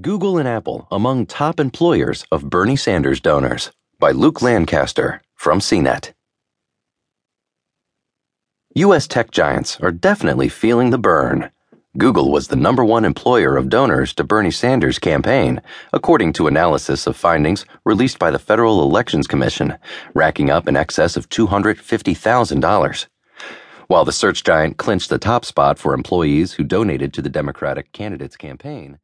Google and Apple among top employers of Bernie Sanders donors by Luke Lancaster from CNET. U.S. tech giants are definitely feeling the burn. Google was the number one employer of donors to Bernie Sanders' campaign, according to analysis of findings released by the Federal Elections Commission, racking up in excess of $250,000. While the search giant clinched the top spot for employees who donated to the Democratic candidate's campaign,